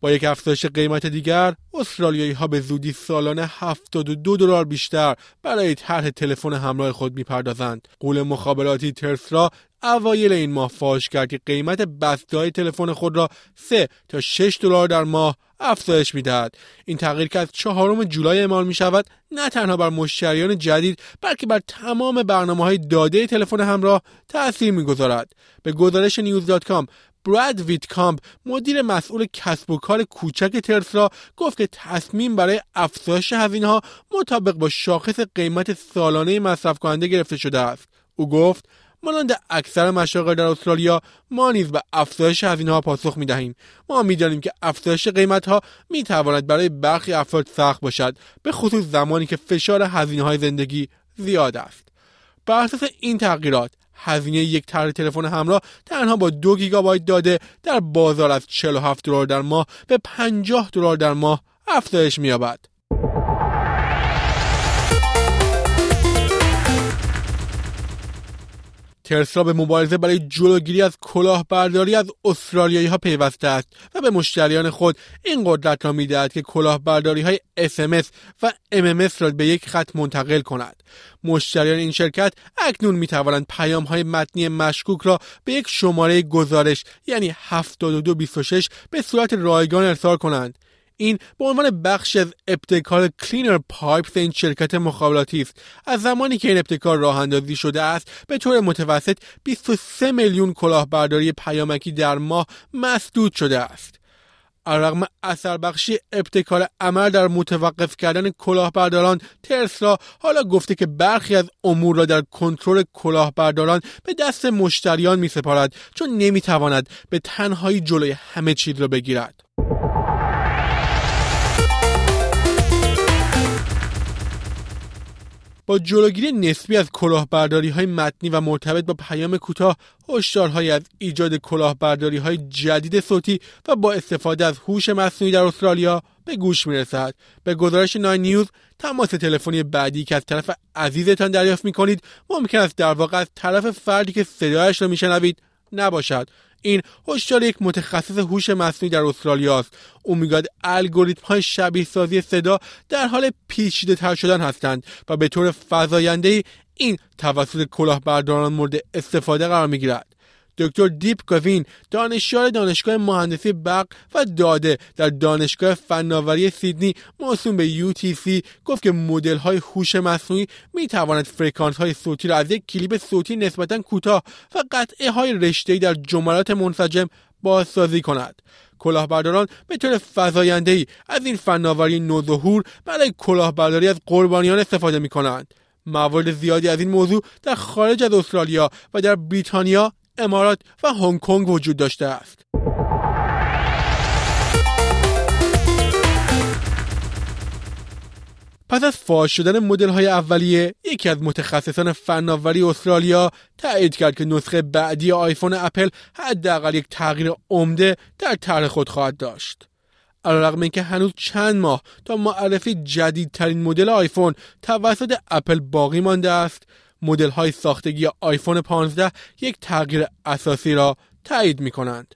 با یک افزایش قیمت دیگر استرالیایی ها به زودی سالانه 72 دلار بیشتر برای طرح تلفن همراه خود می‌پردازند. قول مخابراتی ترسرا اوایل این ماه فاش کرد که قیمت بسته تلفن خود را 3 تا 6 دلار در ماه افزایش می‌دهد. این تغییر که از چهارم جولای اعمال می شود نه تنها بر مشتریان جدید بلکه بر تمام برنامه های داده تلفن همراه تأثیر می‌گذارد. به گزارش نیوز براد ویتکامپ مدیر مسئول کسب و کار کوچک ترسلا گفت که تصمیم برای افزایش هزینه ها مطابق با شاخص قیمت سالانه مصرف کننده گرفته شده است. او گفت مانند اکثر مشاغل در استرالیا ما نیز به افزایش هزینه ها پاسخ می دهیم ما می دانیم که افزایش قیمت ها برای برخی افراد سخت باشد به خصوص زمانی که فشار هزینه های زندگی زیاد است. بر اساس این تغییرات هزینه یک طرح تلفن همراه تنها با دو گیگابایت داده در بازار از 47 دلار در ماه به 50 دلار در ماه افزایش می‌یابد. ترسلا به مبارزه برای جلوگیری از کلاهبرداری از استرالیایی ها پیوسته است و به مشتریان خود این قدرت را می‌دهد که کلاهبرداری های SMS و MMS را به یک خط منتقل کند. مشتریان این شرکت اکنون می توانند پیام های متنی مشکوک را به یک شماره گزارش یعنی 7226 به صورت رایگان ارسال کنند. این به عنوان بخش از ابتکار کلینر پایپس این شرکت مخابراتی است از زمانی که این ابتکار راه اندازی شده است به طور متوسط 23 میلیون کلاهبرداری پیامکی در ماه مسدود شده است علیرغم اثر بخشی ابتکار عمل در متوقف کردن کلاهبرداران ترسلا حالا گفته که برخی از امور را در کنترل کلاهبرداران به دست مشتریان می سپارد چون نمی تواند به تنهایی جلوی همه چیز را بگیرد. با جلوگیری نسبی از کلاهبرداری های متنی و مرتبط با پیام کوتاه هشدارهایی از ایجاد کلاهبرداری های جدید صوتی و با استفاده از هوش مصنوعی در استرالیا به گوش می‌رسد. به گزارش ناین نیوز تماس تلفنی بعدی که از طرف عزیزتان دریافت می کنید ممکن است در واقع از طرف فردی که صدایش را میشنوید نباشد. این هشدار یک متخصص هوش مصنوعی در استرالیا است. او می‌گوید الگوریتم های شبیه سازی صدا در حال پیچیده تر شدن هستند و به طور فزاینده‌ای توسط کلاهبرداران مورد استفاده قرار می‌گیرد. دکتر دیپ گاوین دانشیار دانشگاه مهندسی برق و داده در دانشگاه فناوری سیدنی موسوم به UTS گفت که مدل های هوش مصنوعی می تواند فرکانس های صوتی را از یک کلیپ صوتی نسبتا کوتاه و قطعه های رشته در جملات منسجم بازسازی کند. کلاهبرداران به طور فزاینده ای از این فناوری نوظهور برای کلاهبرداری از قربانیان استفاده می کنند موارد زیادی از این موضوع در خارج از استرالیا و در بریتانیا امارات و هنگ کنگ وجود داشته است. پس از فاش شدن مدل های اولیه یکی از متخصصان فناوری استرالیا تایید کرد که نسخه بعدی آیفون اپل حداقل یک تغییر عمده در طرح خود خواهد داشت علیرغم اینکه هنوز چند ماه تا معرفی جدیدترین مدل آیفون توسط اپل باقی مانده است مدل های ساختگی آیفون 15 یک تغییر اساسی را تایید می کنند.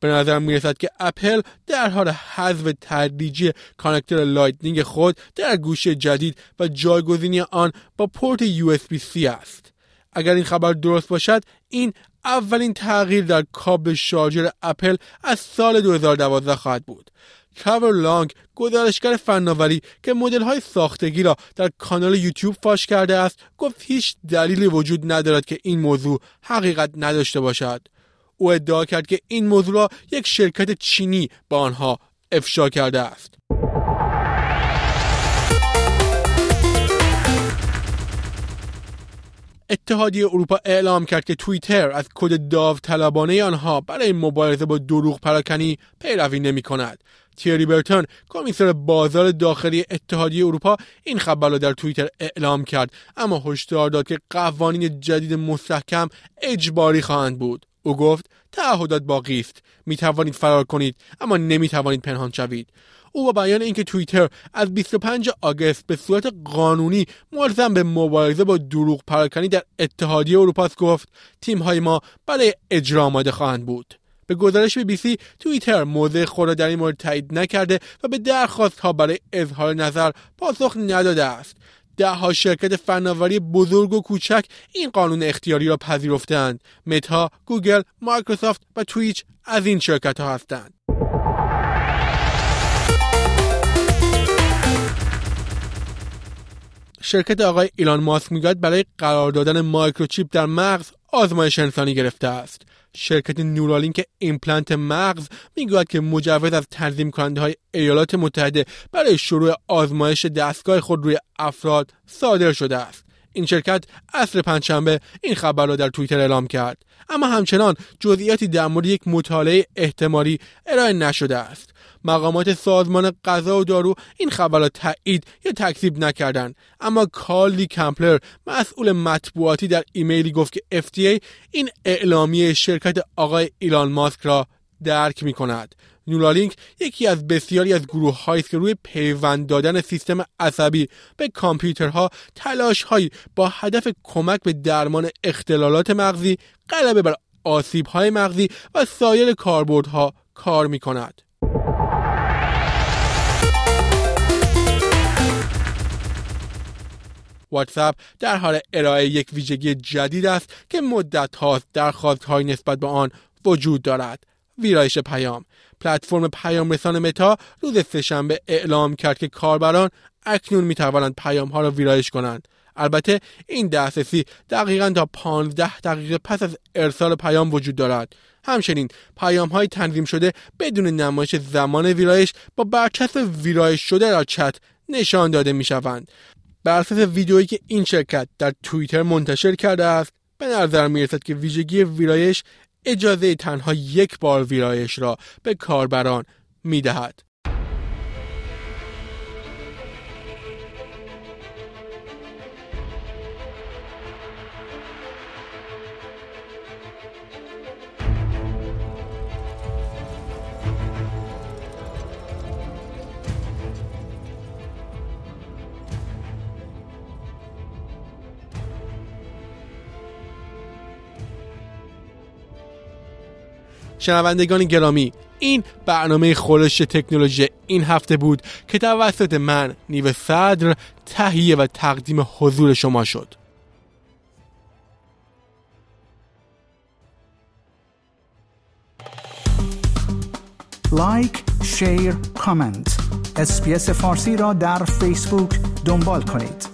به نظر می رسد که اپل در حال حذف تدریجی کانکتور لایتنینگ خود در گوشی جدید و جایگزینی آن با پورت USB-C است. اگر این خبر درست باشد این اولین تغییر در کابل شارژر اپل از سال 2012 خواهد بود کاور لانگ گزارشگر فناوری که مدل های ساختگی را در کانال یوتیوب فاش کرده است گفت هیچ دلیلی وجود ندارد که این موضوع حقیقت نداشته باشد. او ادعا کرد که این موضوع را یک شرکت چینی به آنها افشا کرده است. اتحادیه اروپا اعلام کرد که توییتر از کد داوطلبانه آنها برای مبارزه با دروغ پراکنی پیروی نمی کند. تیری برتون کمیسر بازار داخلی اتحادیه اروپا این خبر را در توییتر اعلام کرد اما هشدار داد که قوانین جدید مستحکم اجباری خواهند بود. او گفت تعهدات باقی است. می توانید فرار کنید اما نمی توانید پنهان شوید. او با بیان اینکه توییتر از 25 آگست به صورت قانونی ملزم به مبارزه با دروغ پراکنی در اتحادیه اروپا گفت تیم های ما برای اجرا آماده خواهند بود. به گزارش بی بی سی توییتر موضع خود را در این مورد تایید نکرده و به درخواست ها برای اظهار نظر پاسخ نداده است. ده ها شرکت فناوری بزرگ و کوچک این قانون اختیاری را پذیرفتند متا گوگل مایکروسافت و تویچ از این شرکت ها هستند. شرکت آقای ایلان ماسک می‌گوید برای قرار دادن مایکروچیپ در مغز آزمایش انسانی گرفته است. شرکت نورالینک ایمپلنت مغز می‌گوید که مجوز از تنظیم کننده های ایالات متحده برای شروع آزمایش دستگاه خود روی افراد صادر شده است. این شرکت عصر پنجشنبه این خبر را در توییتر اعلام کرد. اما همچنان جزئیاتی در مورد یک مطالعه احتمالی ارائه نشده است. مقامات سازمان غذا و دارو این خبر را تایید یا تکذیب نکردند اما کارلی کمپلر مسئول مطبوعاتی در ایمیلی گفت که FDA این اعلامیه شرکت آقای ایلان ماسک را درک می کند نورالینک یکی از بسیاری از گروه هایی که روی پیوند دادن سیستم عصبی به کامپیوترها تلاش هایی با هدف کمک به درمان اختلالات مغزی غلبه بر آسیب های مغزی و سایر کاربردها کار می کند. واتساپ در حال ارائه یک ویژگی جدید است که مدت هاست درخواست های نسبت به آن وجود دارد. ویرایش پیام پلتفرم پیام رسان متا روز سهشنبه اعلام کرد که کاربران اکنون می توانند پیام ها را ویرایش کنند. البته این دسترسی دقیقا تا 15 دقیقه پس از ارسال پیام وجود دارد. همچنین پیام های تنظیم شده بدون نمایش زمان ویرایش با برچسب ویرایش شده در چت نشان داده می شوند بر اساس ویدئویی که این شرکت در توییتر منتشر کرده است به نظر می رسد که ویژگی ویرایش اجازه تنها یک بار ویرایش را به کاربران می دهد. شنوندگان گرامی این برنامه گزارش تکنولوژی این هفته بود که توسط من نیو صدر تهیه و تقدیم حضور شما شد. Like، share، comment. SBS فارسی را در فیسبوک دنبال کنید.